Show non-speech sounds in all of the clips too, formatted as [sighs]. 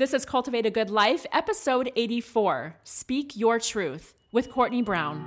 This is Cultivate a Good Life, episode 84 Speak Your Truth with Courtney Brown.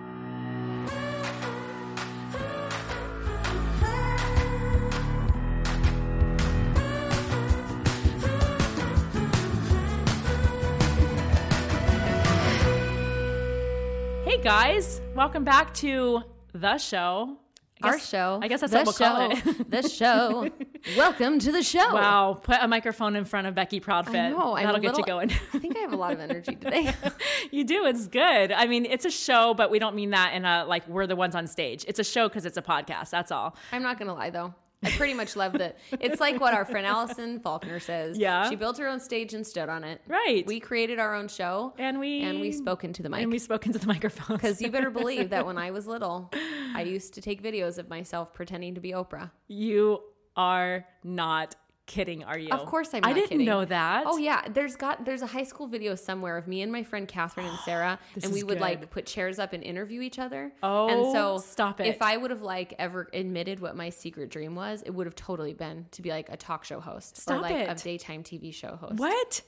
Hey guys, welcome back to the show. Our show. I guess that's the what we'll show. call it. the show. [laughs] Welcome to the show. Wow, put a microphone in front of Becky Proudfit. I know. I'm That'll get you going. I think I have a lot of energy today. [laughs] you do. It's good. I mean, it's a show, but we don't mean that in a like we're the ones on stage. It's a show because it's a podcast. That's all. I'm not gonna lie though. I pretty much love that. It's like what our friend Allison Faulkner says. Yeah. She built her own stage and stood on it. Right. We created our own show. And we and we spoke into the mic. and we spoke into the microphone. Because you better believe that when [laughs] I was little, I used to take videos of myself pretending to be Oprah. you are not kidding, are you? Of course, I'm. I didn't kidding. know that. Oh yeah, there's got there's a high school video somewhere of me and my friend Catherine and [gasps] Sarah, and we would good. like put chairs up and interview each other. Oh, and so stop it. If I would have like ever admitted what my secret dream was, it would have totally been to be like a talk show host Stop or like it. a daytime TV show host. What?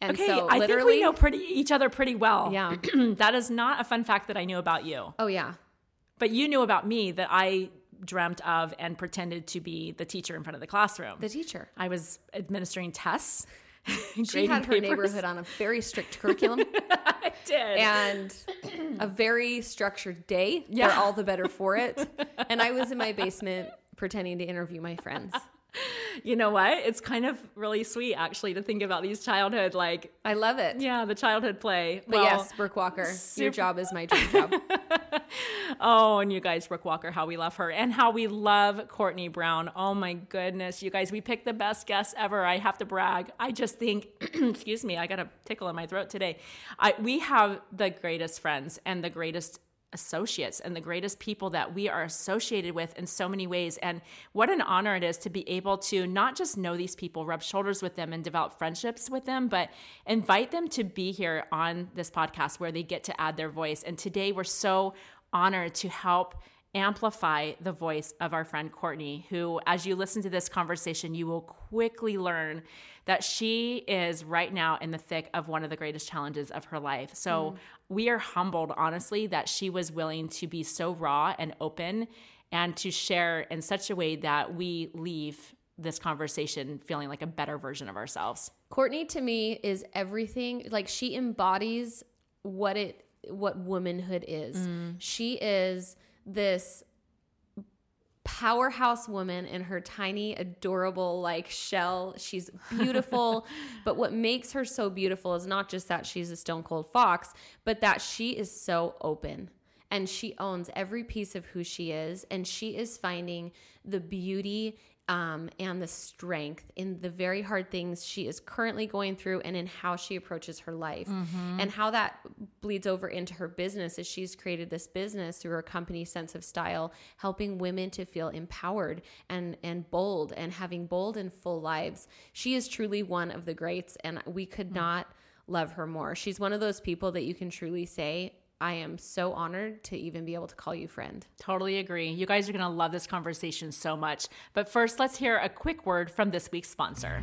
And okay, so I think we know pretty each other pretty well. Yeah. [clears throat] that is not a fun fact that I knew about you. oh yeah, But you knew about me that I dreamt of and pretended to be the teacher in front of the classroom. the teacher. I was administering tests. [laughs] She had her papers. neighborhood on a very strict curriculum [laughs] I did. and a very structured day. Yeah. They're all the better for it. [laughs] And I was in my basement pretending to interview my friends. [laughs] you know what? It's kind of really sweet actually to think about these childhood like I love it. yeah, the childhood play. But Well, yes, Brooke Walker, super- your job is my dream job. [laughs] Oh, and you guys, Brooke Walker, how we love her and how we love Courtney Brown. Oh my goodness, you guys, we picked the best guests ever. I have to brag. I just think, [clears throat] excuse me, I got a tickle in my throat today. I, we have the greatest friends and the greatest associates and the greatest people that we are associated with in so many ways. And what an honor it is to be able to not just know these people, rub shoulders with them, and develop friendships with them, but invite them to be here on this podcast where they get to add their voice. And today we're so honored to help amplify the voice of our friend Courtney, who, as you listen to this conversation, you will quickly learn that she is right now in the thick of one of the greatest challenges of her life. So we are humbled, honestly, that she was willing to be so raw and open and to share in such a way that we leave this conversation feeling like a better version of ourselves. Courtney to me is everything. Like she embodies what it what womanhood is. Mm. She is this powerhouse woman in her tiny adorable like shell. She's beautiful. [laughs] But what makes her so beautiful is not just that she's a stone cold fox but that she is so open. And she owns every piece of who she is. And she is finding the beauty um, and the strength in the very hard things she is currently going through and in how she approaches her life. And how that bleeds over into her business as she's created this business through her company cents of style helping women to feel empowered and and bold and having bold and full lives. She is truly one of the greats and we could not love her more. She's one of those people that you can truly say I am so honored to even be able to call you friend. Totally agree. You guys are going to love this conversation so much. But first, let's hear a quick word from this week's sponsor.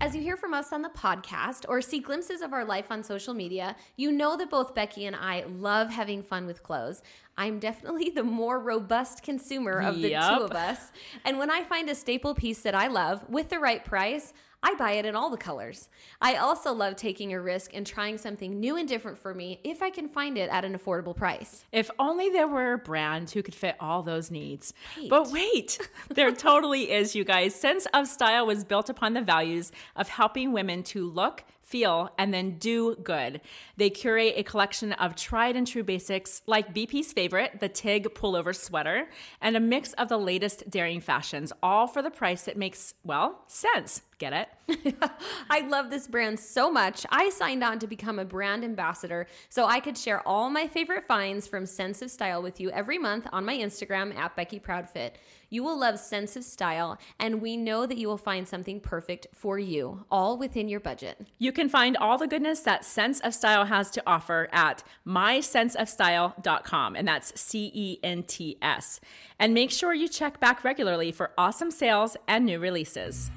As you hear from us on the podcast or see glimpses of our life on social media, you know that both Becky and I love having fun with clothes. I'm definitely the more robust consumer of the Yup. two of us. And when I find a staple piece that I love with the right price, I buy it in all the colors. I also love taking a risk and trying something new and different for me if I can find it at an affordable price. If only there were a brand who could fit all those needs. But wait, [laughs] there totally is, you guys. Cents of Style was built upon the values of helping women to look, feel, and then do good. They curate a collection of tried and true basics like BP's favorite, the TIG pullover sweater, and a mix of the latest daring fashions, all for the price that makes, well, sense. Get it? [laughs] I love this brand so much. I signed on to become a brand ambassador so I could share all my favorite finds from Cents of Style with you every month on my Instagram at Becky Proudfit. You will love Cents of Style, and we know that you will find something perfect for you, all within your budget. You can find all the goodness that Cents of Style has to offer at mycentsofstyle.com, and that's C E N T S. And make sure you check back regularly for awesome sales and new releases.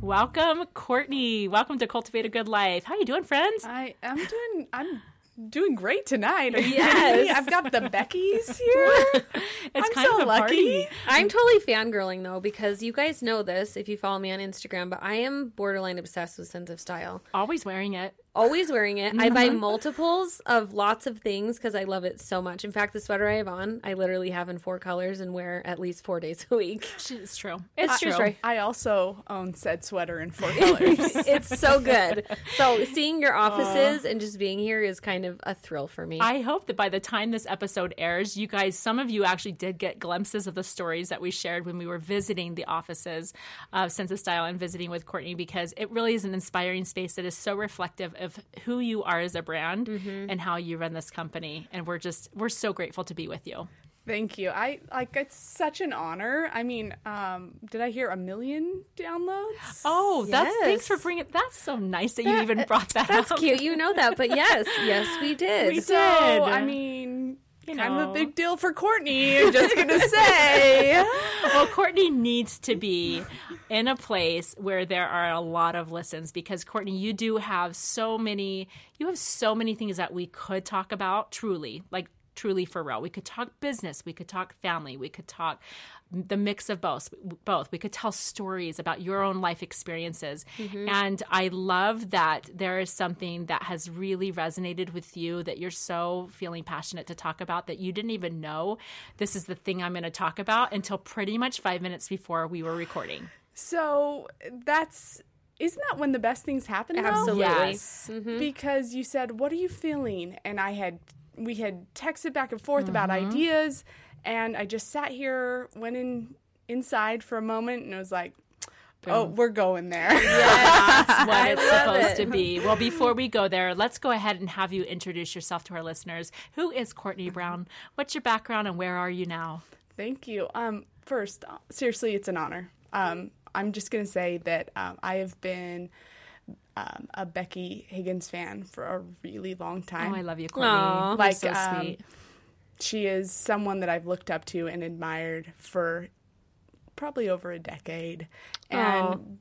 Welcome, Courtney. Welcome to Cultivate a Good Life. How you doing, friends? I am doing. I'm doing great tonight. Yes. I've got the Beckys here. [laughs] It's I'm kind so of a lucky. party. I'm totally fangirling though because you guys know this if you follow me on Instagram, but I am borderline obsessed with cents of style. Always wearing it. Always wearing it. I buy mm-hmm. multiples of lots of things because I love it so much. In fact, the sweater I have on, I literally have in four colors and wear at least four days a week. It's true. It's It's true true. story. I also own said sweater in four [laughs] colors. it's so good. So seeing your offices and just being here is kind of a thrill for me. I hope that by the time this episode airs, you guys, some of you actually did get glimpses of the stories that we shared when we were visiting the offices of Cents of Style and visiting with Courtney because it really is an inspiring space that is so reflective of who you are as a brand and how you run this company. And we're just, we're so grateful to be with you. Thank you. I like it's such an honor. I mean, um, did I hear a million downloads? Oh, that's thanks for bringing it. That's so nice that, you even brought that That's up. cute. You know that. But yes, yes, we [laughs] did. We so did. I mean, You kind of a big deal for Courtney. I'm just gonna [laughs] say. well, Courtney needs to be in a place where there are a lot of listens because Courtney, you do have so many, you have so many things that we could talk about truly, like truly for real. We could talk business, we could talk family, we could talk the mix of both both we could tell stories about your own life experiences mm-hmm. and i love that there is something that has really resonated with you that you're so feeling passionate to talk about that you didn't even know this is the thing i'm going to talk about until pretty much five minutes before we were recording So that's isn't that when the best things happen? though? Absolutely. yes mm-hmm. because you said, "What are you feeling?" and I had we had texted back and forth about ideas, and I just sat here, went in inside for a moment, and I was like, "Oh, we're going there." [laughs] That's [laughs] what it's supposed it. to be. Well, [laughs] before we go there, let's go ahead and have you introduce yourself to our listeners. Who is Courtney Brown? What's your background and where are you now? Thank you. Um, first, uh, seriously, it's an honor. Um, I'm just gonna say that um, I have been. Um, a Becky Higgins fan for a really long time. Oh, I love you, Courtney. Aw. You're Like, so um, sweet. she is someone that I've looked up to and admired for probably over a decade. Aw. And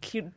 cute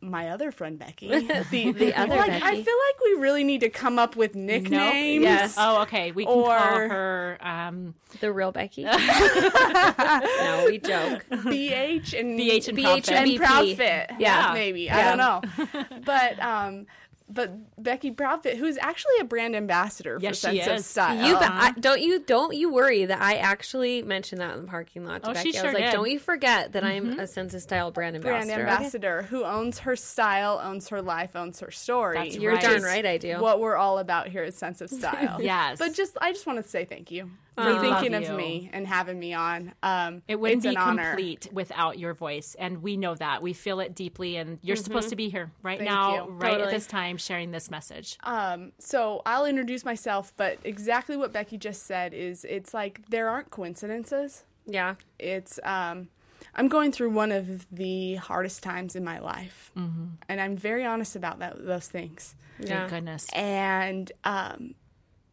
my other friend Becky. [laughs] The, The [laughs] other like, I feel like we really need to come up with nicknames. Yes. Oh, okay. We can call Or- her. Um, The real Becky. [laughs] no, we joke. BH and BH and BH Proud Fit. and and Proud BP. Fit. Yeah. maybe. I don't know. but um but Becky Proudfit, who's actually a brand ambassador Yes, for she Cents of. Style. You be- I, uh-huh. don't you don't you worry that I actually mentioned that in the parking lot to Oh, Becky. she I sure was like, did. don't you forget that I'm mm-hmm. a cents of style brand ambassador. brand ambassador. ambassador who owns her style, owns her life, owns her story. That's You're Right. darn right, I do. What we're all about here is cents of [laughs] style. Yes. But just I just want to say thank you for We thinking of you. me and having me on. Um, It wouldn't it's be an honor. complete without your voice, and we know that. We feel it deeply, and you're supposed to be here right Thank now, you. right at this time, sharing this message. Um, so I'll introduce myself, but exactly what Becky just said is it's like there aren't coincidences. Yeah. It's um, I'm going through one of the hardest times in my life, Mm-hmm. and I'm very honest about that, those things. Thank goodness. And um,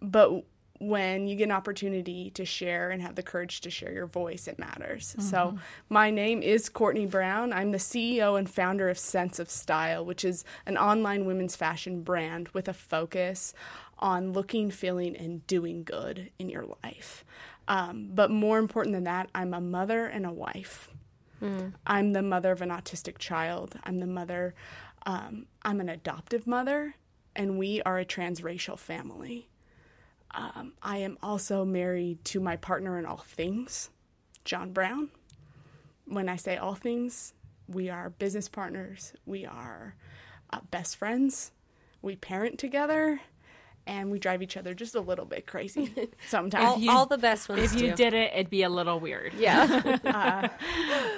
but when you get an opportunity to share and have the courage to share your voice, it matters. So my name is Courtney Brown. I'm the CEO and founder of Cents of Style, which is an online women's fashion brand with a focus on looking, feeling, and doing good in your life. Um, but more important than that, I'm a mother and a wife. I'm the mother of an autistic child. I'm the mother, um, I'm an adoptive mother, and we are a transracial family. Um, I am also married to my partner in all things, John Brown. When I say all things, we are business partners, we are uh, best friends, we parent together, and we drive each other just a little bit crazy [laughs] sometimes. All, you- all the best ones If you did it, it'd be a little weird. Yeah. [laughs]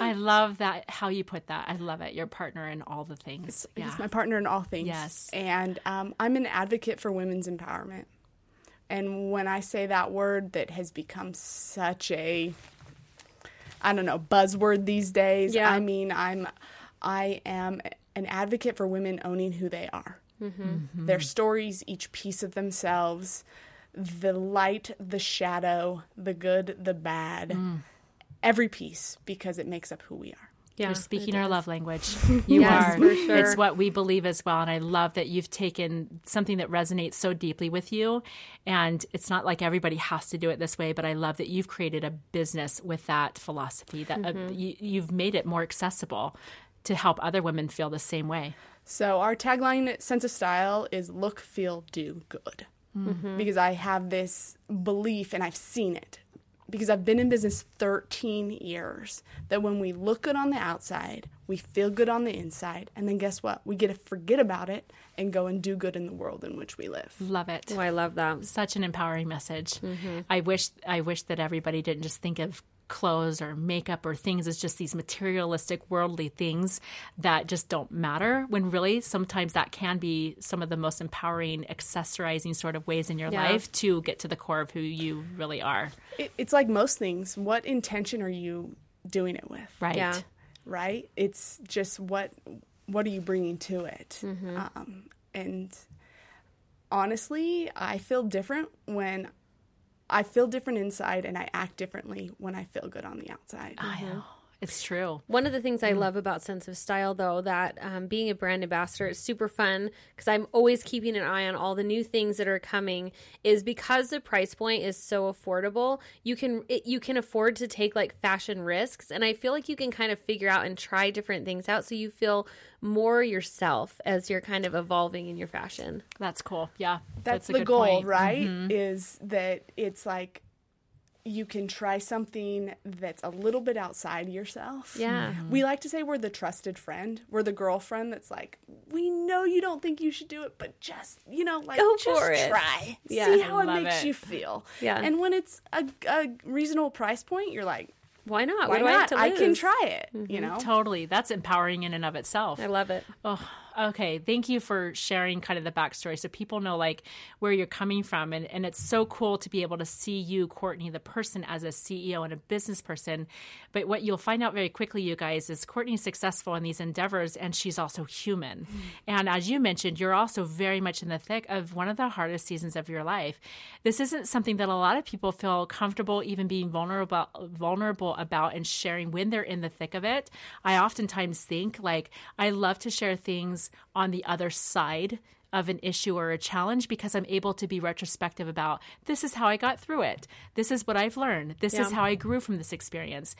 I love that how you put that. I love it. Your partner in all the things. Yeah. He's my partner in all things. Yes. And um, I'm an advocate for women's empowerment. And when I say that word that has become such a, I don't know, buzzword these days, Yeah. I mean, I'm, I am an advocate for women owning who they are. Mm-hmm. Mm-hmm. Their stories, each piece of themselves, the light, the shadow, the good, the bad, mm. every piece, because it makes up who we are. Yeah, You're speaking our love language. [laughs] You Yes, are. for sure. It's what we believe as well. And I love that you've taken something that resonates so deeply with you. And it's not like everybody has to do it this way, but I love that you've created a business with that philosophy, that uh, Mm-hmm. you, you've made it more accessible to help other women feel the same way. So our tagline cents of style is look, feel, do good. Because I have this belief and I've seen it because I've been in business 13 years that when we look good on the outside, we feel good on the inside, and then guess what? We get to forget about it and go and do good in the world in which we live. Love it. Oh, I love that. such an empowering message. Mm-hmm. I wish I wish that everybody didn't just think of clothes or makeup or things as just these materialistic worldly things that just don't matter when really sometimes that can be some of the most empowering accessorizing sort of ways in your Yeah. life to get to the core of who you really are It, it's like most things. What intention are you doing it with? right Yeah. right? It's just what what are you bringing to it? Um, and honestly, I feel different when I feel different inside, and I act differently when I feel good on the outside. I mm-hmm. know. It's true One of the things I love about Cents of Style, though, that um, being a brand ambassador is super fun because I'm always keeping an eye on all the new things that are coming. Is because the price point is so affordable, you can it, you can afford to take like fashion risks, and I feel like you can kind of figure out and try different things out, so you feel more yourself as you're kind of evolving in your fashion. that's cool yeah That's, a the good goal, point. right? Is that it's like you can try something that's a little bit outside yourself. Yeah. Mm-hmm. We like to say we're the trusted friend. We're the girlfriend that's like, we know you don't think you should do it, but just, you know, like, Go just for it. try. Yeah. See how it makes it. you feel. Yeah. And when it's a, a reasonable price point, you're like, Why not? why what do I have not? to I, can try it, you mm-hmm. know? totally that's empowering in and of itself I love it. Oh, okay. Thank you for sharing kind of the backstory so people know like where you're coming from. And, and it's so cool to be able to see you, Courtney, the person as a CEO and a business person. But what you'll find out very quickly, you guys, is Courtney's successful in these endeavors and she's also human. Mm. And as you mentioned, you're also very much in the thick of one of the hardest seasons of your life. This isn't something that a lot of people feel comfortable even being vulnerable vulnerable about and sharing when they're in the thick of it. I oftentimes think like I love to share things on the other side of an issue or a challenge because I'm able to be retrospective about this is how I got through it. This is what I've learned. This is how I grew from this experience.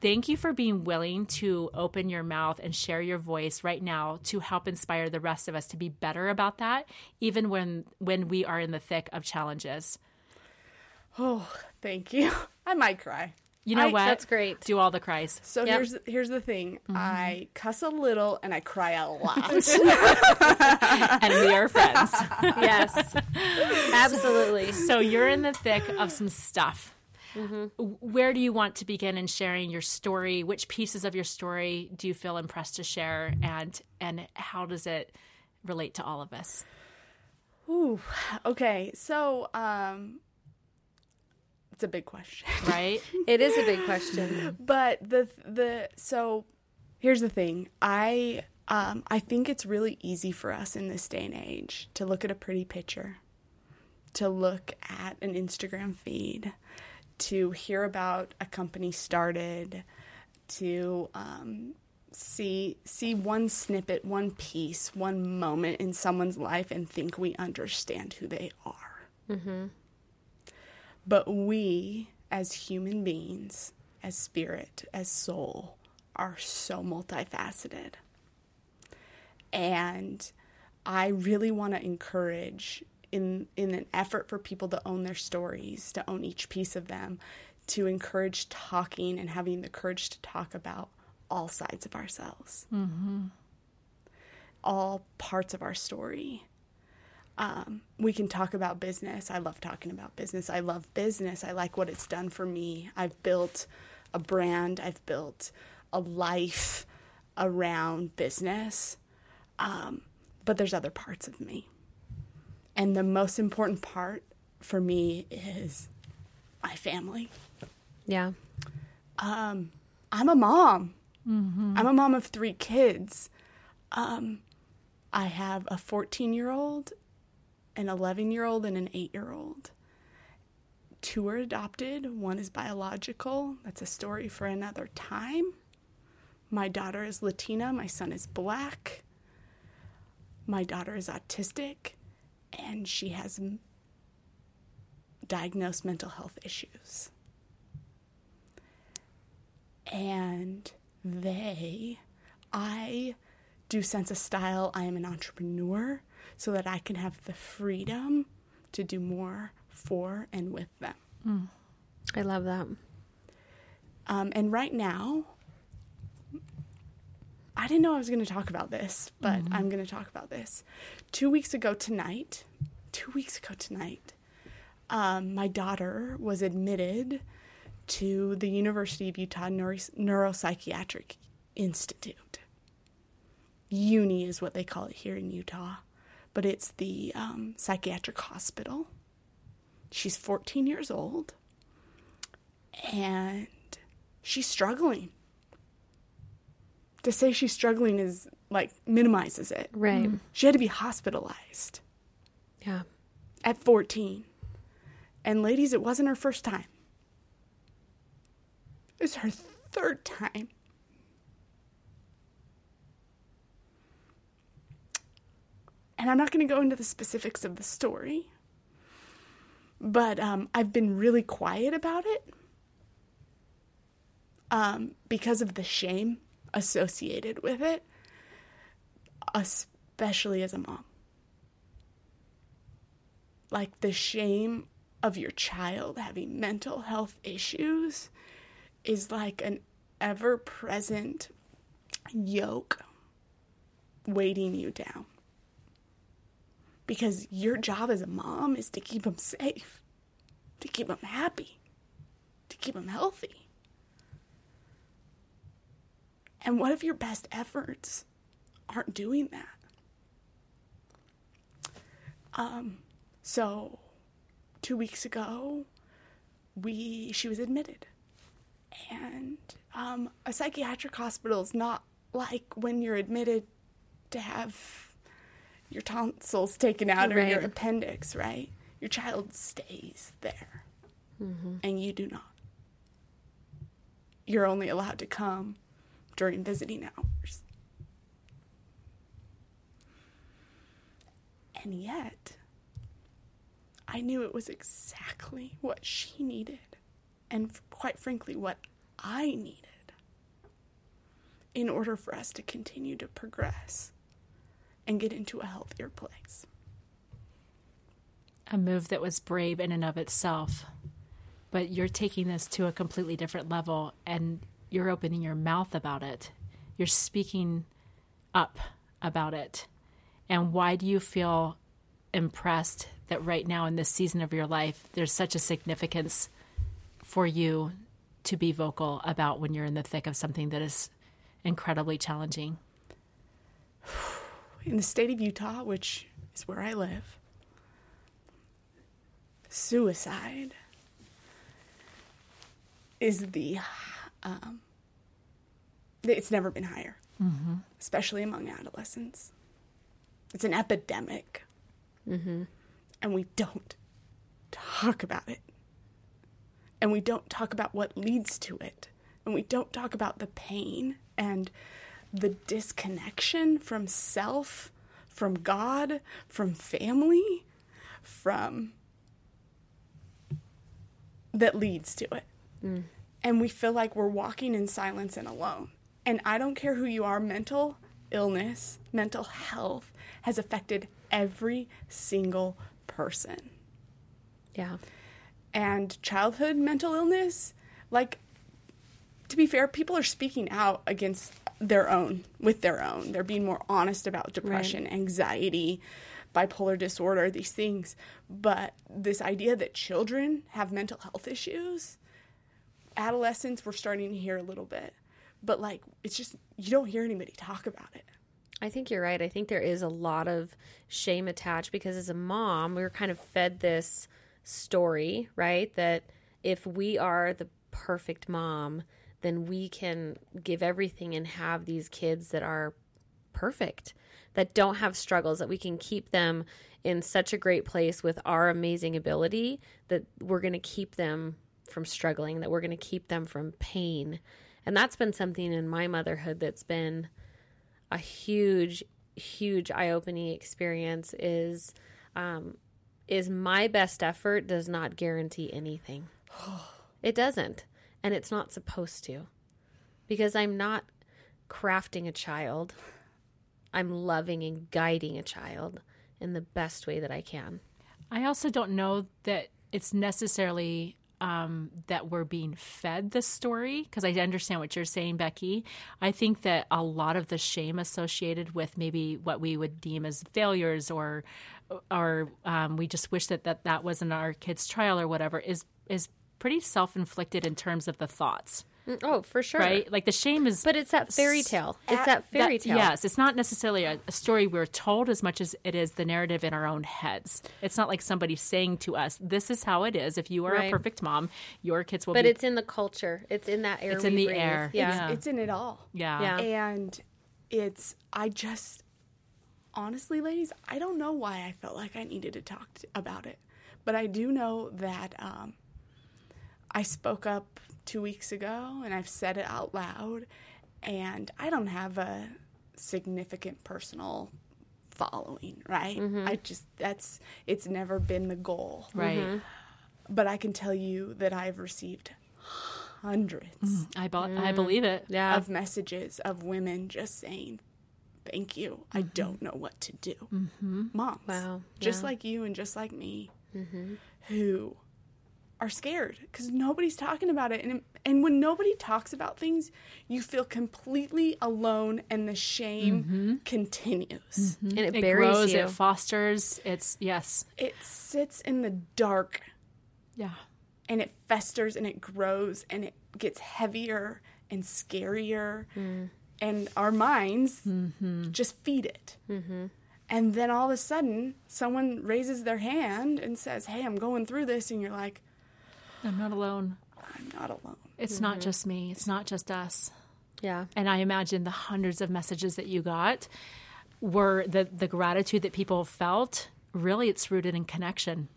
Thank you for being willing to open your mouth and share your voice right now to help inspire the rest of us to be better about that even when when we are in the thick of challenges. Oh, thank you. [laughs] I might cry. You know I- what? That's great. Do all the cries. So Yep. here's here's the thing. Mm-hmm. I cuss a little and I cry a lot. [laughs] and we are friends. [laughs] Yes. Absolutely. so you're in the thick of some stuff. Mm-hmm. Where do you want to begin in sharing your story? Which pieces of your story do you feel impressed to share, and and how does it relate to all of us? Ooh, okay. So, um, it's a big question, Right? [laughs] It is a big question. but the the so here's the thing. I um I think it's really easy for us in this day and age to look at a pretty picture, to look at an Instagram feed, to hear about a company started, to um, see see one snippet, one piece, one moment in someone's life, and think we understand who they are. But we, as human beings, as spirit, as soul, are so multifaceted. And I really want to encourage in in an effort for people to own their stories, to own each piece of them, to encourage talking and having the courage to talk about all sides of ourselves. Mm-hmm. All parts of our story. Um, we can talk about business. I love talking about business. I love business. I like what it's done for me. I've built a brand, I've built a life around business. Um, but there's other parts of me. And the most important part for me is my family. Yeah. Um, I'm a mom. I'm a mom of three kids. Um, I have a 14 year old, an 11 year old, and an 8 year old. Two are adopted, one is biological. That's a story for another time. My daughter is Latina, my son is black. My daughter is autistic, and she has diagnosed mental health issues. And they, I do cents of style. I am an entrepreneur so that I can have the freedom to do more for and with them. I love that. Um, and right now, I didn't know I was going to talk about this, but I'm going to talk about this. Two weeks ago tonight, two weeks ago tonight, um, my daughter was admitted to the University of Utah Neuro- Neuropsychiatric Institute. Uni is what they call it here in Utah, but it's the um, psychiatric hospital. She's 14 years old and she's struggling. To say she's struggling is like minimizes it. Right. She had to be hospitalized Yeah. at 14. And ladies, it wasn't her first time. It's her third time. And I'm not going to go into the specifics of the story, but um, I've been really quiet about it um, because of the shame associated with it, especially as a mom like the shame of your child having mental health issues is like an ever present yoke weighting you down. Because your job as a mom is to keep them safe, to keep them happy, to keep them healthy. And what if your best efforts aren't doing that? Um, so, two weeks ago, we she was admitted, and um, a psychiatric hospital is not like when you're admitted to have your tonsils taken out or your appendix, right? Your child stays there, mm-hmm. and you do not. You're only allowed to come during visiting hours. And yet, I knew it was exactly what she needed, and quite frankly, what I needed in order for us to continue to progress and get into a healthier place. a move that was brave in and of itself. But you're taking this to a completely different level and you're opening your mouth about it. You're speaking up about it. And why do you feel impressed that right now in this season of your life, there's such a significance for you to be vocal about when you're in the thick of something that is incredibly challenging? In the state of Utah, which is where I live, suicide is the um, it's never been higher especially among adolescents. It's an epidemic. And we don't talk about it. And we don't talk about what leads to it. And we don't talk about the pain and the disconnection from self from god from family from that leads to it. Mm. And we feel like we're walking in silence and alone. And I don't care who you are, mental illness, mental health has affected every single person. Yeah. And childhood mental illness, like, to be fair, people are speaking out against their own, with their own. They're being more honest about depression, anxiety, bipolar disorder, these things. But this idea that children have mental health issues, adolescents, we're starting to hear a little bit. But, like, it's just, you don't hear anybody talk about it. I think you're right. I think there is a lot of shame attached because as a mom, we were kind of fed this story, right? That if we are the perfect mom, then we can give everything and have these kids that are perfect, that don't have struggles, that we can keep them in such a great place with our amazing ability that we're going to keep them from struggling, that we're going to keep them from pain. And that's been something in my motherhood that's been a huge, huge eye opening experience is um, is my best effort does not guarantee anything. [sighs] it doesn't. And it's not supposed to. Because I'm not crafting a child. I'm loving and guiding a child in the best way that I can. I also don't know that it's necessarily um, that we're being fed the story because I understand what you're saying, Becky. I think that a lot of the shame associated with maybe what we would deem as failures or or um, we just wish that, that that wasn't our kid's trial or whatever is is pretty self inflicted in terms of the thoughts. Oh, for sure. Right? Like the shame is But it's that fairy tale. It's that fairy that- tale. Yes, it's not necessarily a, a story we're told as much as it is the narrative in our own heads. It's not like somebody saying to us, "This is how it is. If you are Right. a perfect mom, your kids will But be." it's in the culture. It's in that air. It's in the breathe. air. Yeah. Yeah. It's in it all. yeah, Yeah. And it's, I just, honestly, ladies, I don't know why I felt like I needed to talk t- about it. But I do know that um, I spoke up two weeks ago and I've said it out loud. And I don't have a significant personal following, right? Mm-hmm. I just, that's, it's never been the goal. right. Mm-hmm. Mm-hmm. But I can tell you that I've received hundreds mm. I, be- I mm. believe it. Yeah. of messages of women just saying, Thank you. I don't know what to do. Mm-hmm. Moms, Wow. just Yeah. like you and just like me, who are scared because nobody's talking about it. And, and when nobody talks about things, you feel completely alone and the shame mm-hmm. continues. Mm-hmm. and it, It buries grows. you. It fosters. It's yes. It sits in the dark Yeah. and it festers and it grows and it gets heavier and scarier mm. and our minds mm-hmm. just feed it and then all of a sudden someone raises their hand and says hey i'm going through this and you're like I'm not alone. i'm not alone It's not mm-hmm. just me. It's not just us. yeah. And I imagine the hundreds of messages that you got were the the gratitude that people felt. Really, it's rooted in connection.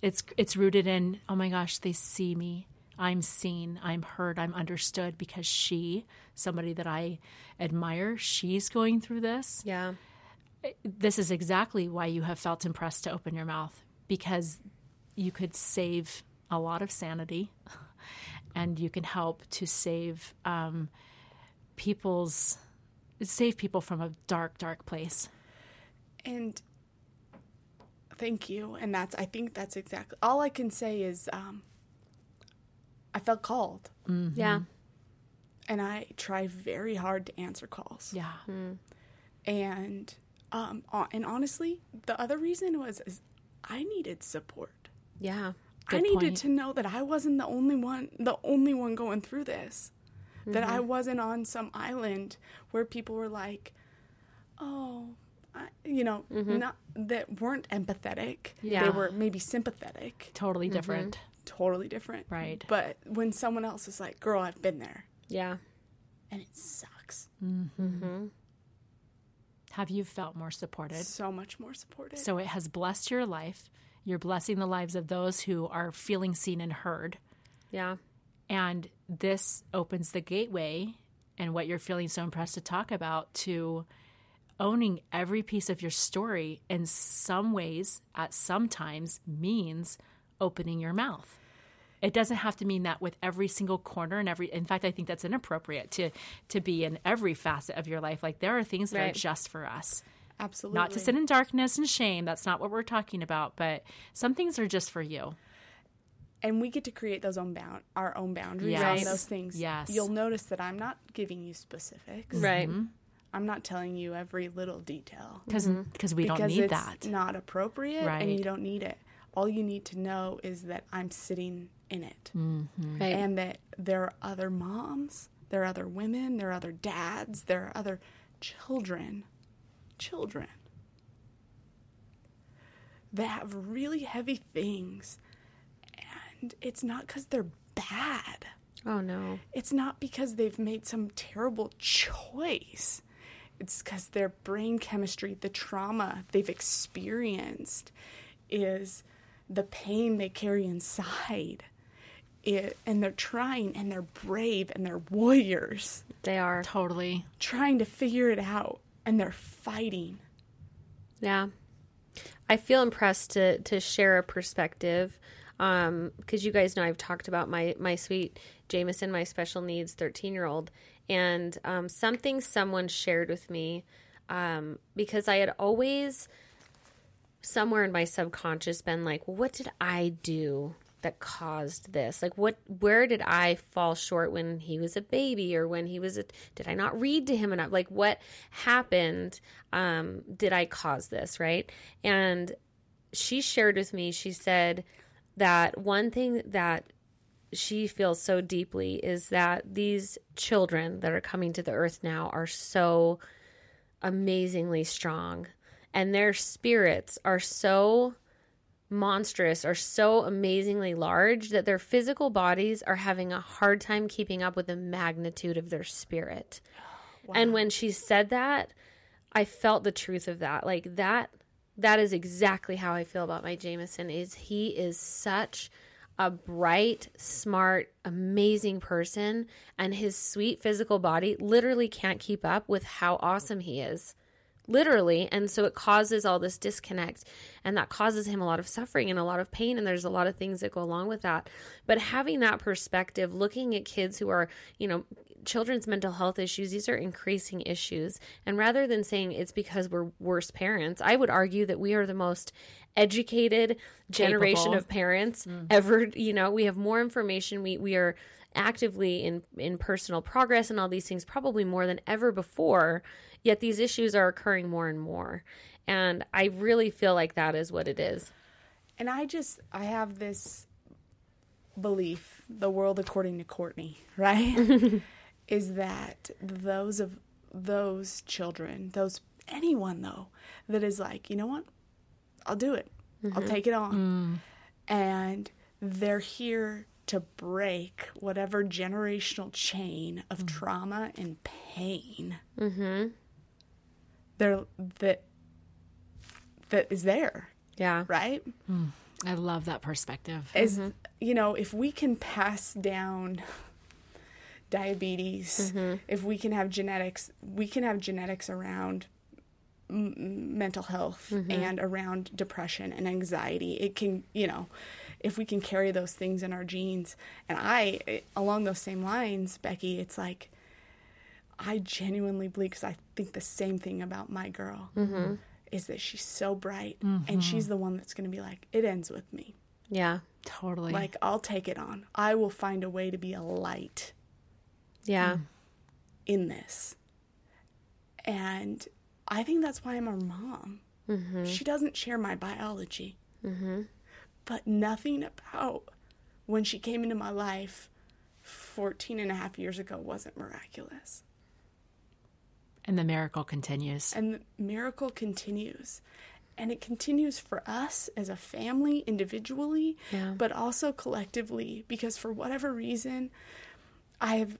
It's it's rooted in oh my gosh, they see me. I'm seen. I'm heard. I'm understood because she, somebody that I admire, she's going through this. Yeah. This is exactly why you have felt impressed to open your mouth because you could save a lot of sanity and you can help to save um, people's save people from a dark dark place. And thank you. And that's i think that's exactly all i can say is um, i felt called. Yeah. and i try very hard to answer calls. Yeah. And um and honestly the other reason was is i needed support. Yeah. I needed point. to know that i wasn't the only one the only one going through this. That Mm-hmm. i wasn't on some island where people were like oh I, you know not that weren't empathetic. Mm-hmm. Yeah. they were maybe sympathetic. Totally different. Totally different. Right. but when someone else is like girl i've been there. Yeah. and it sucks. Have you felt more supported? So much more supported. So it has blessed your life you're blessing the lives of those who are feeling seen and heard Yeah. And this opens the gateway and what you're feeling so impressed to talk about to owning every piece of your story in some ways, at some times, means opening your mouth. It doesn't have to mean that with every single corner and every in fact I think that's inappropriate to to be in every facet of your life. Like there are things that Right. are just for us. Absolutely Not to sit in darkness and shame. That's not what we're talking about, but some things are just for you. and we get to create those own bound our own boundaries Yes. on those things. Yes. You'll notice that I'm not giving you specifics. Right. Mm-hmm. I'm not telling you every little detail Because because mm-hmm. we don't need it's that. not appropriate and you don't need it. All you need to know is that I'm sitting in it mm-hmm. Right. and that there are other moms, there are other women, there are other dads, there are other children, children that have really heavy things. And it's not because they're bad. oh no. It's not because they've made some terrible choice. It's because their brain chemistry, the trauma they've experienced, is the pain they carry inside it, and they're trying and they're brave and they're warriors They are. Totally. trying to figure it out and they're fighting. Yeah. I feel impressed to to share a perspective um because you guys know I've talked about my my sweet Jameson, my special needs 13-year-old and um something someone shared with me um because I had always somewhere in my subconscious been like, well, what did I do that caused this? Like what where did I fall short when he was a baby or when he was a did I not read to him enough? Like what happened um did I cause this, right? And she shared with me, she said that one thing that she feels so deeply is that these children that are coming to the earth now are so amazingly strong and their spirits are so monstrous are so amazingly large that their physical bodies are having a hard time keeping up with the magnitude of their spirit. And when she said that, I felt the truth of that. Like that that is exactly how I feel about my Jameson is he is such a bright, smart, amazing person and his sweet physical body literally can't keep up with how awesome he is literally and so it causes all this disconnect and that causes him a lot of suffering and a lot of pain and there's a lot of things that go along with that. But having that perspective looking at kids who are you know children's mental health issues these are increasing issues. And rather than saying it's because we're worse parents i would argue that we are the most educated generation Capable. of parents mm. ever. You know we have more information. We we are actively in in personal progress and all these things probably more than ever before yet these issues are occurring more and more and i really feel like that is what it is And I just, I have this belief, the world according to Courtney, [laughs] right? [laughs] is that those of those children, those anyone though, that is like, you know what? I'll do it. I'll mm-hmm. take it on. Mm. And they're here to break whatever generational chain of mm. trauma and pain. Mm-hmm. They're that that is there, yeah right? Hmm. I love that perspective. is mm-hmm. you know if we can pass down diabetes mm-hmm. if we can have genetics we can have genetics around m- mental health mm-hmm. and around depression and anxiety it can you know if we can carry those things in our genes and i along those same lines becky it's like i genuinely believe because i think the same thing about my girl mm-hmm. is that she's so bright and mm-hmm. she's the one that's going to be like it ends with me yeah Totally. like I'll take it on. I will find a way to be a light yeah mm. in this. And I think that's why I'm her mom. Mm-hmm. She doesn't share my biology. But nothing about when she came into my life 14 and a half years ago wasn't miraculous. and the miracle continues. And the miracle continues. And it continues for us as a family, individually, Yeah. but also collectively, because for whatever reason, I have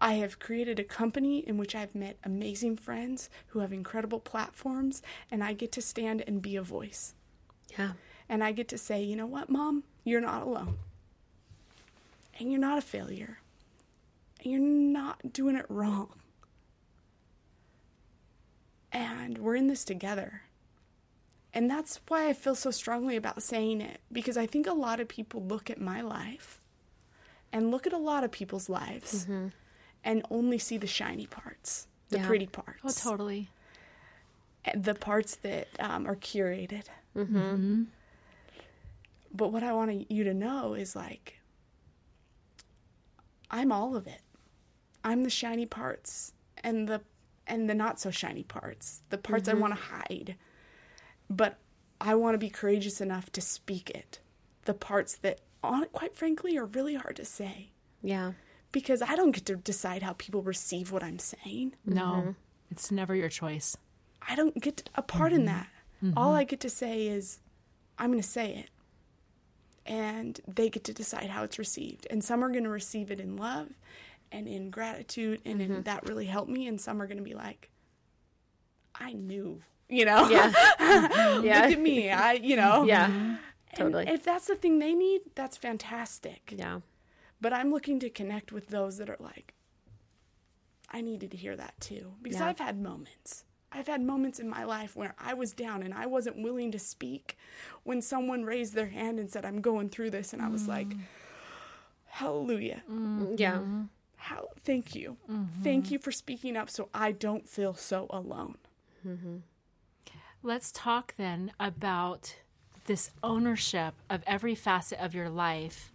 I have created a company in which I've met amazing friends who have incredible platforms, and I get to stand and be a voice. yeah And I get to say, you know what, mom, you're not alone. And you're not a failure. And you're not doing it wrong. And we're in this together. And that's why I feel so strongly about saying it, because I think a lot of people look at my life and look at a lot of people's lives and only see the shiny parts, the Yeah. pretty parts Oh, totally. the parts that um, are curated. Mm-hmm. But what I want you to know is like, I'm all of it. I'm the shiny parts and the and the not so shiny parts, the parts I mm-hmm. want to hide. But I want to be courageous enough to speak it. The parts that, on quite frankly, are really hard to say yeah because I don't get to decide how people receive what I'm saying. No, mm-hmm. it's never your choice. I don't get a part in mm-hmm. that. All I get to say is, I'm going to say it. And they get to decide how it's received. And some are going to receive it in love and in gratitude, and in, mm-hmm. that really helped me. And some are going to be like, I knew, you know? yeah [laughs] mm-hmm. Look yeah at me. I, you know? [laughs] yeah mm-hmm. And totally if that's the thing they need, that's fantastic. yeah But I'm looking to connect with those that are like, I needed to hear that too. Because Yeah. I've had moments. I've had moments in my life where I was down and I wasn't willing to speak when someone raised their hand and said, I'm going through this. And I was like, mm. Hallelujah. Mm-hmm. Yeah. Mm-hmm. How, thank you. Mm-hmm. Thank you for speaking up so I don't feel so alone. Let's talk then about this ownership of every facet of your life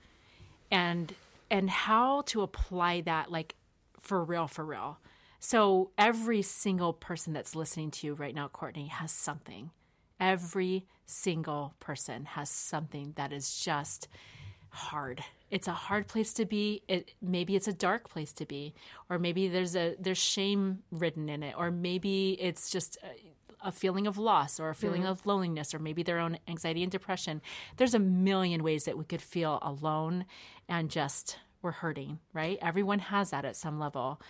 and and how to apply that like for real for real. So every single person that's listening to you right now Courtney has something. Every single person has something that is just hard. It's a hard place to be. It maybe it's a dark place to be, or maybe there's a there's shame ridden in it, or maybe it's just a, a feeling of loss, or a feeling mm-hmm. of loneliness, or maybe their own anxiety and depression. There's a million ways that we could feel alone and just we're hurting, right? Everyone has that at some level.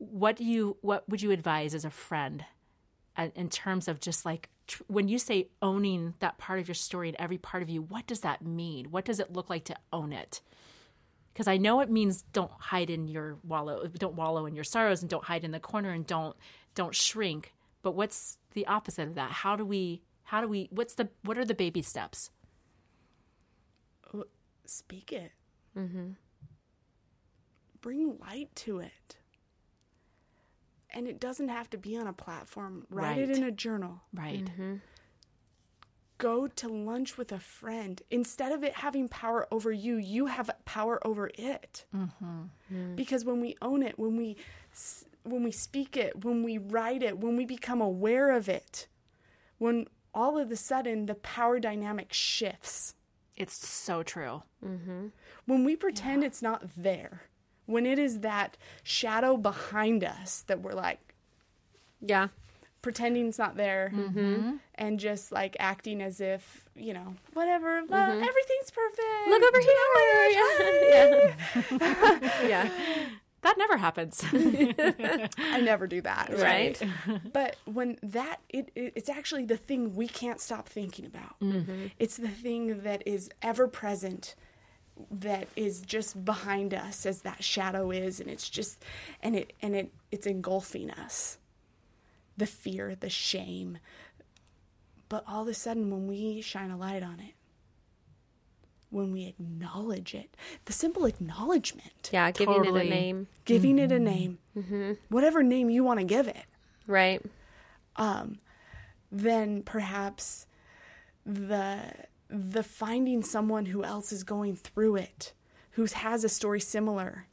What do you what would you advise as a friend uh, in terms of just like tr- when you say owning that part of your story and every part of you, what does that mean? What does it look like to own it? Because I know it means don't hide in your wallow, don't wallow in your sorrows, and don't hide in the corner, and don't don't shrink. But what's the opposite of that? How do we? How do we? What's the? What are the baby steps? Speak it. Bring light to it. And it doesn't have to be on a platform. Write it in a journal. Right. Mm-hmm. Go to lunch with a friend. Instead of it having power over you, you have power over it. Mm-hmm. Mm-hmm. Because when we own it, when we when we speak it, when we write it, when we become aware of it, when all of a sudden the power dynamic shifts. It's so true. when we pretend it's not there, when it is that shadow behind us that we're like Yeah. pretending it's not there mm-hmm. and just like acting as if, you know, whatever, lo- mm-hmm. everything's perfect. Look over here. Yeah. [laughs] [laughs] yeah. That never happens. [laughs] I never do that. Right. but when that it, it it's actually the thing we can't stop thinking about mm-hmm. it's the thing that is ever present that is just behind us as that shadow is and it's just and it and it it's engulfing us. The fear the shame. But all of a sudden when we shine a light on it when we acknowledge it the simple acknowledgement. Yeah. Giving it a name. giving it a name. Whatever name you want to give it. Right. Um then perhaps the the finding someone who else is going through it, who has a story similar,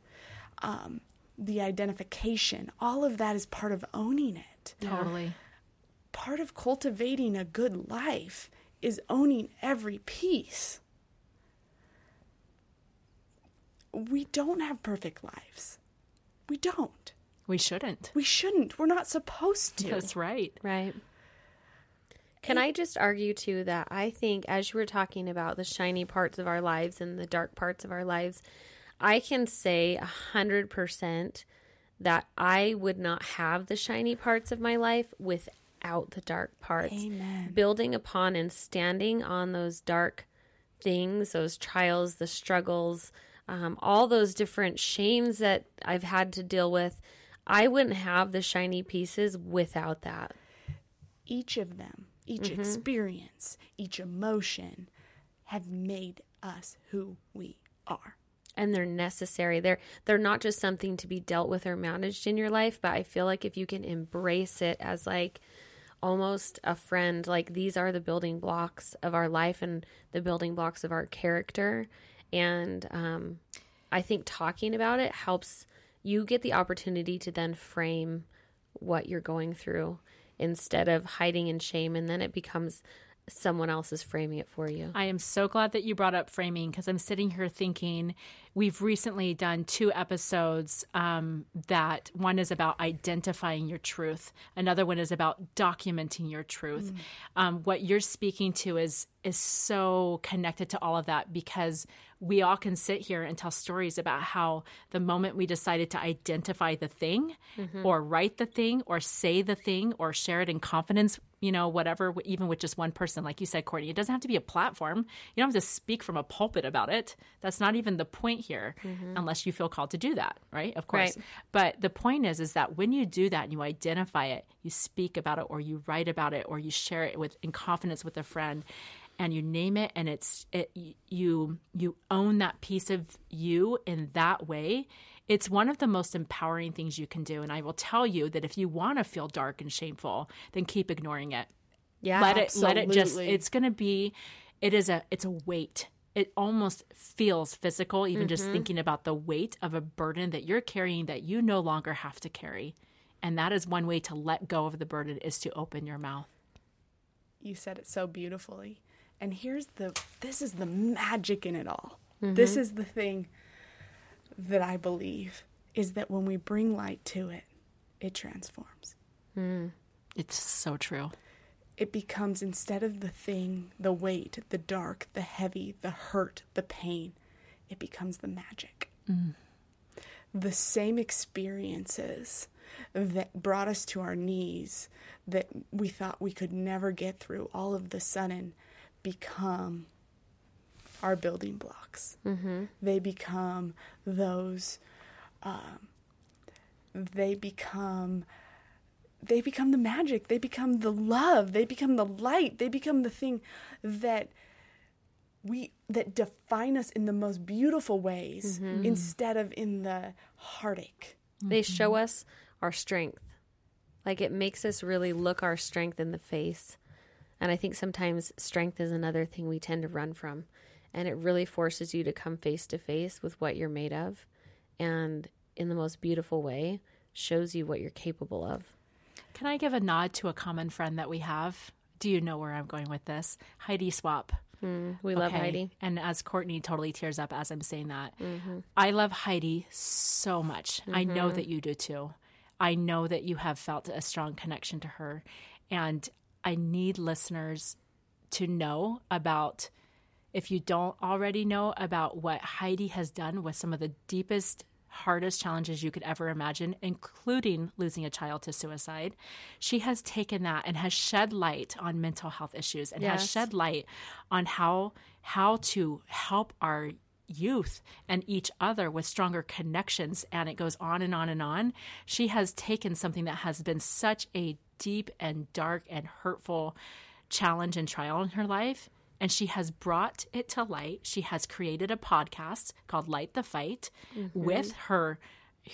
um, the identification, all of that is part of owning it. totally. Part of cultivating a good life is owning every piece. We don't have perfect lives. We don't. We shouldn't. We shouldn't. We're not supposed to. That's right. Right. Can I just argue too that I think as you were talking about the shiny parts of our lives and the dark parts of our lives, I can say a hundred percent that I would not have the shiny parts of my life without the dark parts. Amen. Building upon and standing on those dark things, those trials, the struggles, um, all those different shames that I've had to deal with. I wouldn't have the shiny pieces without that. each of them, each experience, each emotion have made us who we are. and they're necessary. They're they're not just something to be dealt with or managed in your life, but I feel like if you can embrace it as like almost a friend, like these are the building blocks of our life and the building blocks of our character. And um, I think talking about it helps you get the opportunity to then frame what you're going through instead of hiding in shame, and then it becomes someone else is framing it for you. I am so glad that you brought up framing because I'm sitting here thinking we've recently done two episodes um, that one is about identifying your truth, another one is about documenting your truth. Um, what you're speaking to is is so connected to all of that because we all can sit here and tell stories about how the moment we decided to identify the thing or write the thing or say the thing or share it in confidence you know, whatever, even with just one person, like you said, Courtney, it doesn't have to be a platform. You don't have to speak from a pulpit about it. That's not even the point here, mm-hmm. unless you feel called to do that, right? Of course. Right. But the point is, is that when you do that and you identify it, you speak about it, or you write about it, or you share it with in confidence with a friend, and you name it, and it's it you you own that piece of you in that way. It's one of the most empowering things you can do. And I will tell you that if you want to feel dark and shameful, then keep ignoring it Yeah. let it let it just it's gonna be it is a it's a weight it almost feels physical even just mm-hmm. thinking about the weight of a burden that you're carrying that you no longer have to carry and that is one way to let go of the burden is to open your mouth You said it so beautifully. And here's the this is the magic in it all. Mm-hmm. This is the thing that I believe is that when we bring light to it, it transforms. Hmm. it's so true It becomes instead of the thing, the weight, the dark, the heavy, the hurt, the pain, it becomes the magic. Mm. The same experiences that brought us to our knees that we thought we could never get through all of the sudden become our building blocks. Mm-hmm. They become those, um, they become they become the magic they become the love they become the light they become the thing that we that define us in the most beautiful ways mm-hmm. instead of in the heartache They mm-hmm. show us our strength. Like it makes us really look our strength in the face. And I think sometimes strength is another thing we tend to run from. And it really forces you to come face to face with what you're made of. And in the most beautiful way, shows you what you're capable of. can i give a nod to a common friend that we have do you know where i'm going with this heidi swapp hmm, We love Okay. Heidi. And as Courtney totally tears up as I'm saying that, mm-hmm. I love Heidi so much. I know mm-hmm. that you do too. I know that you have felt a strong connection to her. And I need listeners to know about, if you don't already know, about what Heidi has done with some of the deepest, hardest challenges you could ever imagine, including losing a child to suicide. She has taken that and has shed light on mental health issues and has shed light on how how to help our youth and each other with stronger connections and it goes on and on and on she has taken something that has been such a deep and dark and hurtful challenge and trial in her life and she has brought it to light. She has created a podcast called light the fight mm-hmm. with her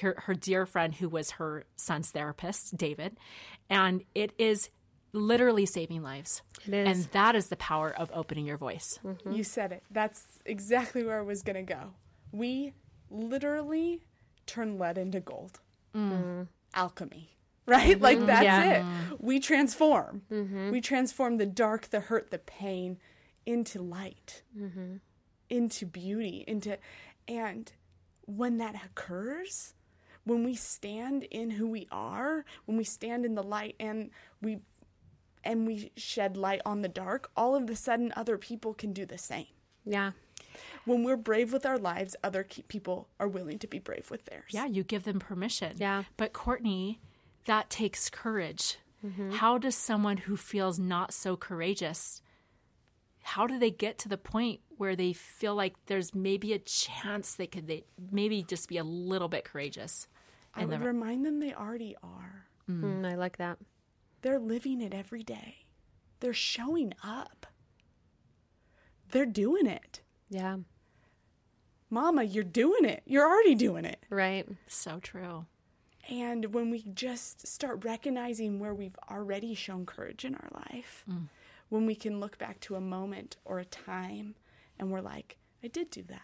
her, her dear friend who was her son's therapist david. And it is literally saving lives. It is. and that is the power of opening your voice. Mm-hmm. you said it. That's exactly where i was going to go. We literally turn lead into gold. Mm. Mm-hmm. Alchemy right? Like that's Yeah. it. We transform. We transform the dark the hurt the pain into light into beauty into and when that occurs when we stand in who we are when we stand in the light and we and we shed light on the dark all of a sudden other people can do the same Yeah. when we're brave with our lives other ke- people are willing to be brave with theirs Yeah, you give them permission. Yeah. But Courtney, that takes courage. Mm-hmm. How does someone who feels not so courageous, how do they get to the point where they feel like there's maybe a chance they could they maybe just be a little bit courageous? i And would the- remind them they already are Mm, I like that. they're living it every day they're showing up they're doing it Yeah. mama you're doing it you're already doing it Right. so true. And when we just start recognizing where we've already shown courage in our life, when we can look back to a moment or a time and we're like, I did do that,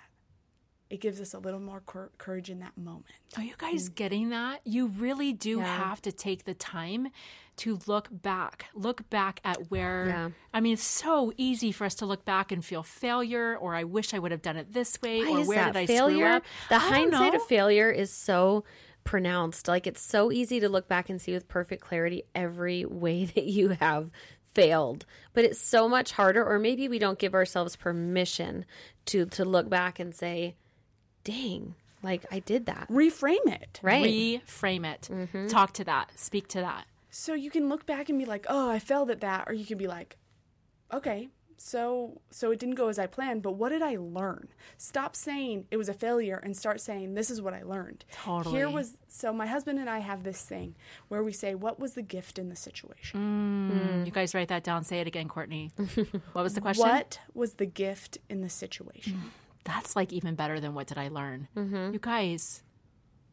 it gives us a little more cour- courage in that moment. Are you guys mm. getting that? You really do Yeah. have to take the time to look back. Look back at where Yeah. I mean, it's so easy for us to look back and feel failure or I wish I would have done it this way Why or where did I failure? screw up? The I hindsight know. of failure is so pronounced. Like it's so easy to look back and see with perfect clarity every way [laughs] that you have failed. But it's so much harder or maybe we don't give ourselves permission to to look back and say, "Dang, like I did that." Reframe it. Right. reframe it. Mm-hmm. Talk to that. Speak to that. So you can look back and be like, "Oh, I failed at that," or you can be like, "Okay, so so it didn't go as I planned, but what did I learn?" Stop saying it was a failure and start saying, "This is what I learned." Totally. Here was so my husband and I have this thing where we say, "What was the gift in the situation?" Mm. You guys write that down. Say it again, Courtney. [laughs] what was the question? What was the gift in the situation? Mm. That's like even better than what did I learn? Mm-hmm. You guys,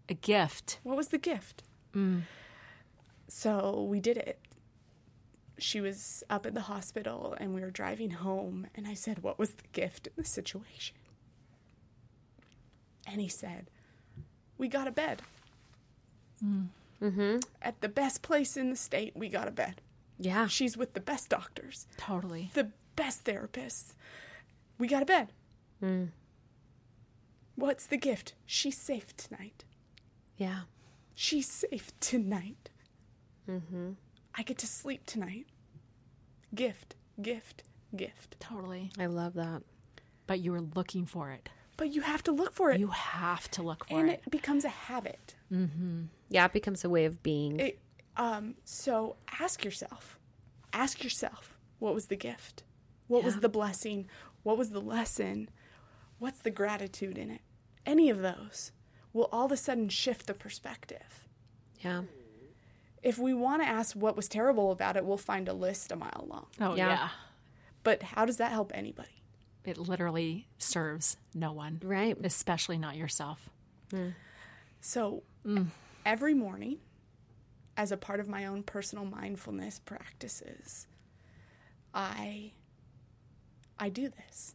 a gift. What was the gift? Mm. So we did it. She was up at the hospital and we were driving home, and I said, What was the gift in the situation? And he said, We got a bed. Mm-hmm. Mm-hmm. At the best place in the state, we got a bed. Yeah. She's with the best doctors, Totally. the best therapists. We got a bed. Mm. What's the gift? She's safe tonight. Yeah. She's safe tonight. Mm-hmm. I get to sleep tonight. Gift, gift, gift. Totally. I love that. But you were looking for it. But you have to look for it. You have to look for and it. And it becomes a habit. Mm-hmm. Yeah, it becomes a way of being. It, um, so ask yourself, ask yourself, what was the gift? What was the blessing? What was the lesson? What's the gratitude in it? Any of those will all of a sudden shift the perspective. yeah. If we want to ask what was terrible about it, we'll find a list a mile long. Oh, Yeah. yeah. But how does that help anybody? It literally serves no one, Right. especially not yourself. Mm. So mm. every morning, as a part of my own personal mindfulness practices, I I do this.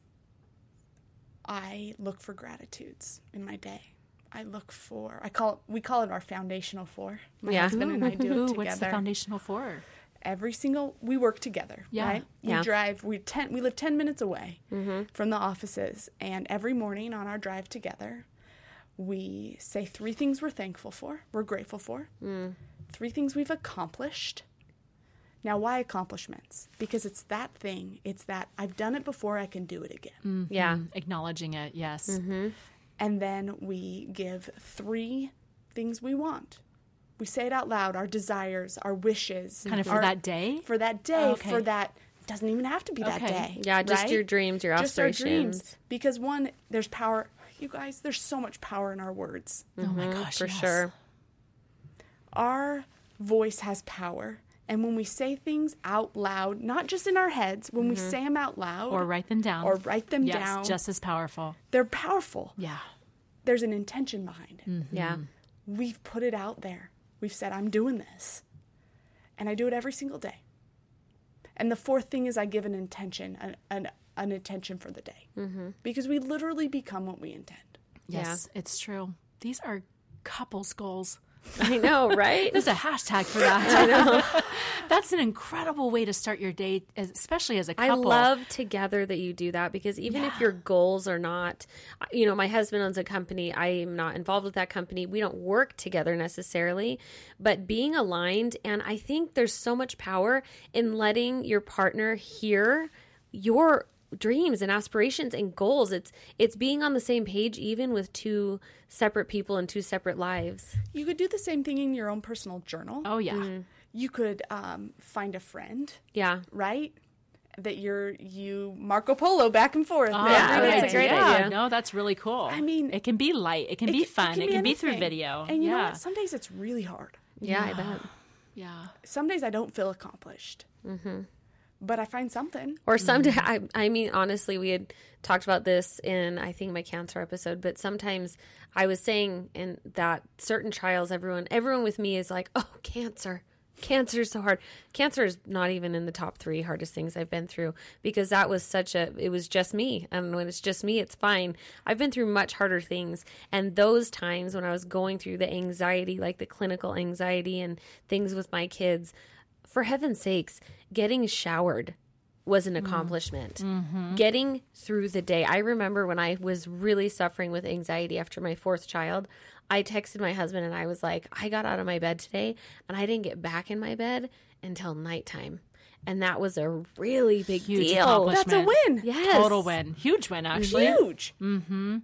I look for gratitudes in my day. I look for I call it, we call it our foundational four. My Yeah. husband and I do Ooh, it [laughs] what's the foundational for? Every single we work together, Yeah. right? We drive we ten we live 10 minutes away mm-hmm. from the offices and every morning on our drive together, we say three things we're thankful for, we're grateful for, mm. three things we've accomplished. Now, why accomplishments? Because it's that thing. It's that I've done it before, I can do it again. Mm-hmm. Yeah. Mm, Acknowledging it, yes. Mm-hmm. And then we give three things we want. We say it out loud our desires, our wishes. Kind of for our- that day? For that day, oh, Okay. for that. It doesn't even have to be that day. Yeah, just right? your dreams, your Just our dreams. Because one, there's power. You guys, there's so much power in our words. Oh my mm-hmm, gosh. For yes. sure. our voice has power. And when we say things out loud, not just in our heads, when we say them out loud Mm-hmm. Or write them down. or write them yes, down, just as powerful. they're powerful. Yeah. There's an intention behind it. Mm-hmm. Yeah. We've put it out there. We've said, I'm doing this. And I do it every single day. And the fourth thing is I give an intention, an, an, an intention for the day. Mm-hmm. Because we literally become what we intend. Yes, it's true. These are couples goals. [laughs] I know, right? There's a hashtag for that. [laughs] [laughs] That's an incredible way to start your day, especially as a couple. I love together that you do that because even if your goals are not, you know, my husband owns a company. I am not involved with that company. We don't work together necessarily, but being aligned. And I think there's so much power in letting your partner hear your dreams and aspirations and goals. It's it's being on the same page even with two separate people and two separate lives. You could do the same thing in your own personal journal. Oh yeah, You could um, find a friend Yeah. right? That you're you Marco Polo back and forth. Oh, Yeah, day. that's a great yeah. idea. No, that's really cool. I mean, it can be light. It can be fun. It can, be, through video. And you yeah, know what? Some days it's really hard. Yeah, I bet. yeah. Some days I don't feel accomplished. Mm-hmm. But I find something. Or some, mm-hmm. [laughs] I, I mean, honestly, we had talked about this in, I think, my cancer episode, but sometimes I was saying in that certain trials, everyone, everyone with me is like, [laughs] oh, cancer. Cancer is so hard. Cancer is not even in the top three hardest things I've been through because that was such a, it was just me. And when it's just me, it's fine. I've been through much harder things. And those times when I was going through the anxiety, like the clinical anxiety and things with my kids, for heaven's sakes, getting showered was an accomplishment. Mm-hmm. Getting through the day. I remember when I was really suffering with anxiety after my fourth child, I texted my husband and I was like, I got out of my bed today and I didn't get back in my bed until nighttime. And that was a really big Huge deal. accomplishment. That's a win. Yes. Total win. Huge win, actually. Huge. Mm-hmm.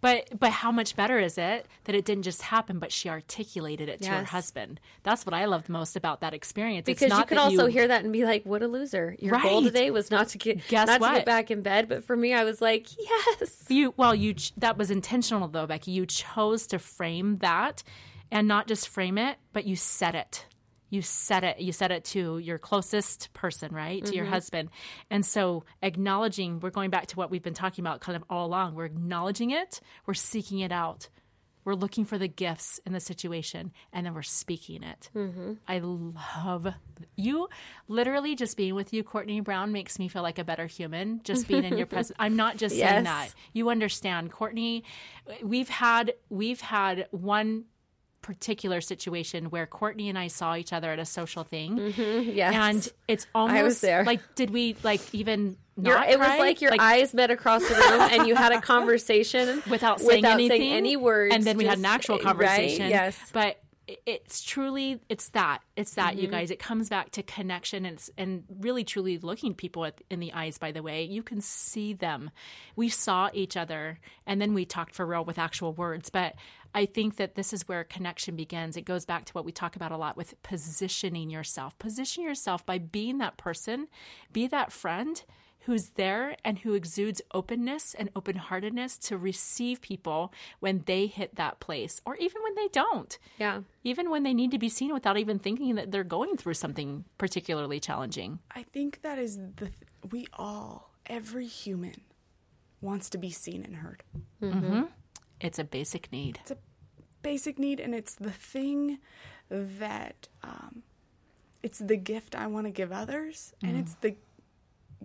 But but how much better is it that it didn't just happen, but she articulated it to her husband? That's what I loved most about that experience. It's Because you could that also hear that and be like, "What a loser!" Your goal today was not to get Guess not to what? get back in bed, but for me, I was like, "Yes." you well you ch- that was intentional though becky you chose to frame that and not just frame it but you said it you said it you said it to your closest person right to your mm-hmm. husband and so acknowledging we're going back to what we've been talking about kind of all along we're acknowledging it we're seeking it out we're looking for the gifts in the situation and then we're speaking it. Mm-hmm. I love you. Literally, just being with you, Courtney Brown, makes me feel like a better human. Just being in your [laughs] presence. I'm not just saying that. You understand, Courtney. We've had we've had one particular situation where Courtney and I saw each other at a social thing, mm-hmm. Yes. and it's almost there. like did we like even Your- it was like your eyes met across the room and you had a [laughs] conversation [laughs] without saying without anything, saying any words, and then we had an actual right? conversation. Yes. but i- it's truly it's that it's that Mm-hmm. you guys. It comes back to connection and and really truly looking people at, in the eyes. By the way, you can see them. We saw each other, and then we talked for real with actual words, but. I think that this is where connection begins. It goes back to what we talk about a lot with positioning yourself. Position yourself by being that person, be that friend who's there and who exudes openness and open heartedness to receive people when they hit that place or even when they don't. Yeah. Even when they need to be seen without even thinking that they're going through something particularly challenging. I think that is the th- we all, every human, wants to be seen and heard. It's a basic need. It's a basic need, and it's the thing that um, it's the gift I want to give others, and it's the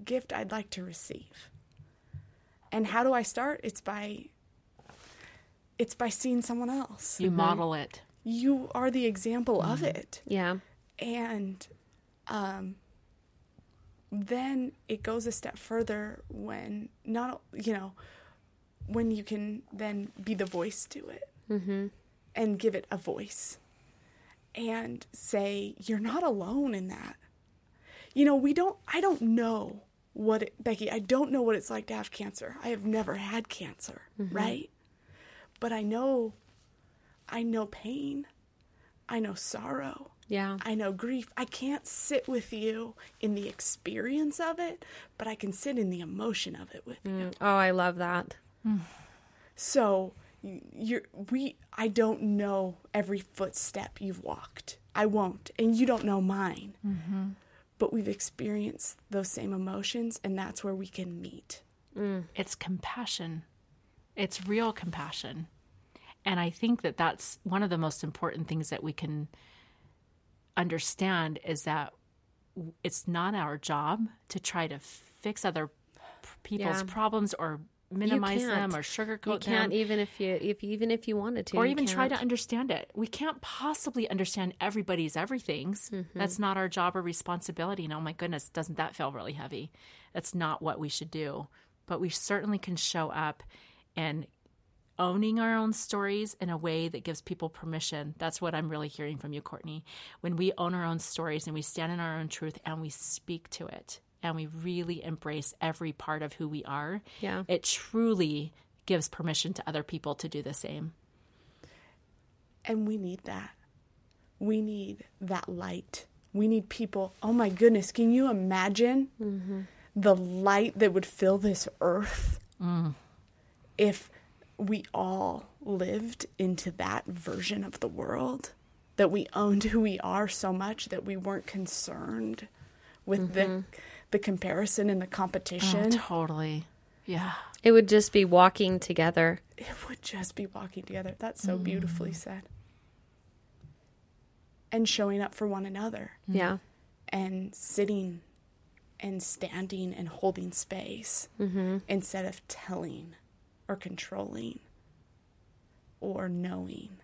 gift I'd like to receive. And how do I start? It's by it's by seeing someone else. You mm-hmm. model it. You are the example of mm-hmm. it. Yeah. and um, then it goes a step further when not you know when you can then be the voice to it mm-hmm. and give it a voice and say you're not alone in that you know we don't i don't know what it, becky i don't know what it's like to have cancer i have never had cancer mm-hmm. right but i know i know pain i know sorrow Yeah. I know grief. I can't sit with you in the experience of it, but I can sit in the emotion of it with you. Mm. Oh, I love that. Mm. So you're we I don't know every footstep you've walked. I won't, and you don't know mine. Mm-hmm. But we've experienced those same emotions, and that's where we can meet. Mm. It's compassion. It's real compassion. And I think that that's one of the most important things that we can understand is that it's not our job to try to fix other people's Yeah. problems or minimize them or sugarcoat You can't them even if you if even if you wanted to, or even try to understand it. We can't possibly understand everybody's everythings. Mm-hmm. That's not our job or responsibility. And oh my goodness, doesn't that feel really heavy? That's not what we should do. But we certainly can show up and owning our own stories in a way that gives people permission. That's what I'm really hearing from you, Courtney. When we own our own stories and we stand in our own truth and we speak to it and we really embrace every part of who we are, Yeah. it truly gives permission to other people to do the same. And we need that. We need that light. We need people. Oh my goodness, can you imagine mm-hmm. the light that would fill this earth mm. if we all lived into that version of the world? That we owned who we are so much that we weren't concerned with the mm-hmm. The comparison and the competition. Oh, totally. Yeah. It would just be walking together. it would just be walking together. That's so beautifully mm. said. And showing up for one another Yeah. and sitting and standing and holding space mm-hmm. instead of telling or controlling or knowing.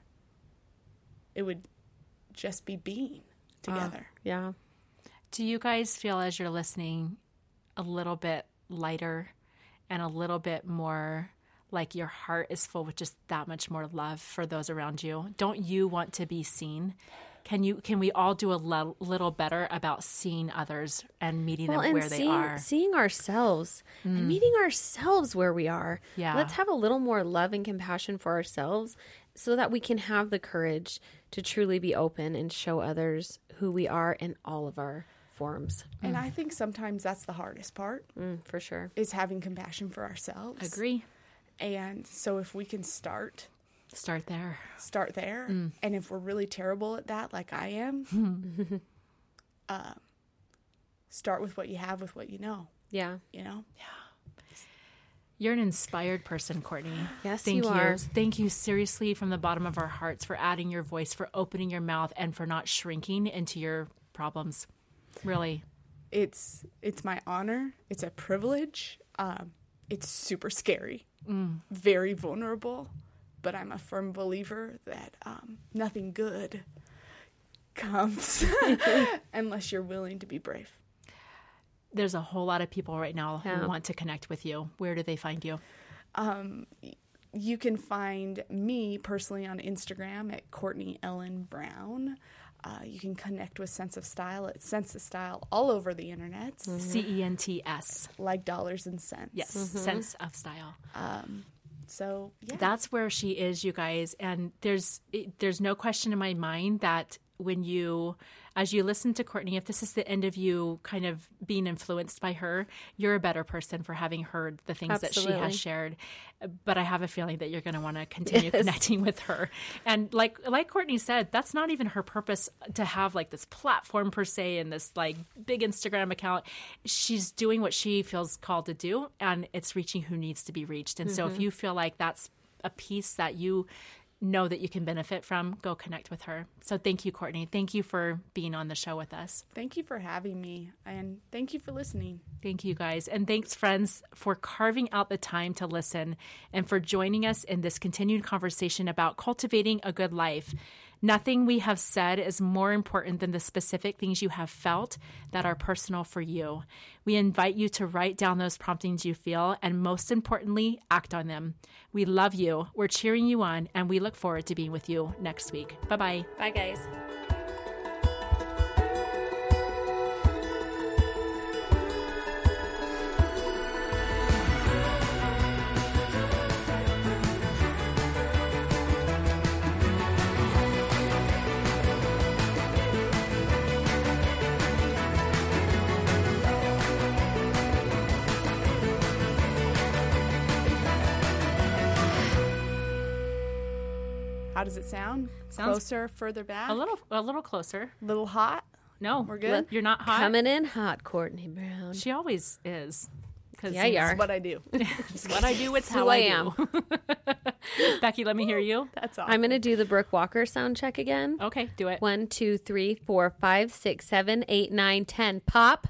It would just be being ah, together. Yeah. Do you guys feel as you're listening a little bit lighter and a little bit more like your heart is full with just that much more love for those around you? Don't you want to be seen? can you can we all do a le- little better about seeing others and meeting well, them and where they seeing, are? seeing ourselves and mm. meeting ourselves where we are. Yeah. Let's have a little more love and compassion for ourselves so that we can have the courage to truly be open and show others who we are in all of our forms. And I think sometimes that's the hardest part Mm, for sure. is having compassion for ourselves. Agree. And so if we can start Start there. start there Mm. and if we're really terrible at that like I am, [laughs] uh, start with what you have with what you know, Yeah. you know? Yeah. You're an inspired person, Courtney. Yes, Thank you are. Thank you seriously from the bottom of our hearts for adding your voice, for opening your mouth, and for not shrinking into your problems. Really. It's it's my honor. It's a privilege. Um, it's super scary, very vulnerable, but I'm a firm believer that um, nothing good comes [laughs] unless you're willing to be brave. There's a whole lot of people right now Yeah. who want to connect with you. Where do they find you? You can find me personally on Instagram at Courtney Ellen Brown. Uh, you can connect with Cents of Style at Cents of Style all over the internet, mm-hmm. C E N T S. like dollars and cents. Yes. Mm-hmm. Cents of style. Um, so yeah, That's where she is, you guys. And there's there's no question in my mind that when you, as you listen to Courtney, if this is the end of you kind of being influenced by her, you're a better person for having heard the things that she has shared. But I have a feeling that you're going to want to continue connecting with her. And like like Courtney said, that's not even her purpose to have like this platform per se and this like big Instagram account. She's doing what she feels called to do, and it's reaching who needs to be reached. And so if mm-hmm. you feel like that's a piece that you know that you can benefit from, go connect with her. So thank you, Courtney. Thank you for being on the show with us. thank you for having me, and thank you for listening. Thank you, guys. And thanks, friends, for carving out the time to listen and for joining us in this continued conversation about cultivating a good life. Nothing we have said is more important than the specific things you have felt that are personal for you. We invite you to write down those promptings you feel and, most importantly, act on them. We love you. We're cheering you on, and we look forward to being with you next week. Bye bye. Bye, guys. Does it sound? Sounds- Closer, further back, A little, a little closer. little hot. No, We're good? You're not hot. Coming in hot, Courtney Brown. She always is. 'Cause Yeah, you are. That's what I do. [laughs] It's what I do. It's who how I I, am. do. [laughs] Becky, let me hear you. [laughs] That's all. I'm going to do the Brooke Walker sound check again. Okay, do it. One, two, three, four, five, six, seven, eight, nine, ten. Pop.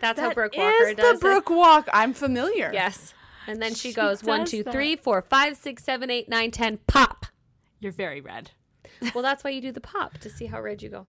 That's how That Brooke Walker is does the Brook Walk. I'm familiar. Yes. And then she, She goes one, two, that. three, four, five, six, seven, eight, nine, ten. Pop. You're very red. Well, that's why you do the pop to see how red you go.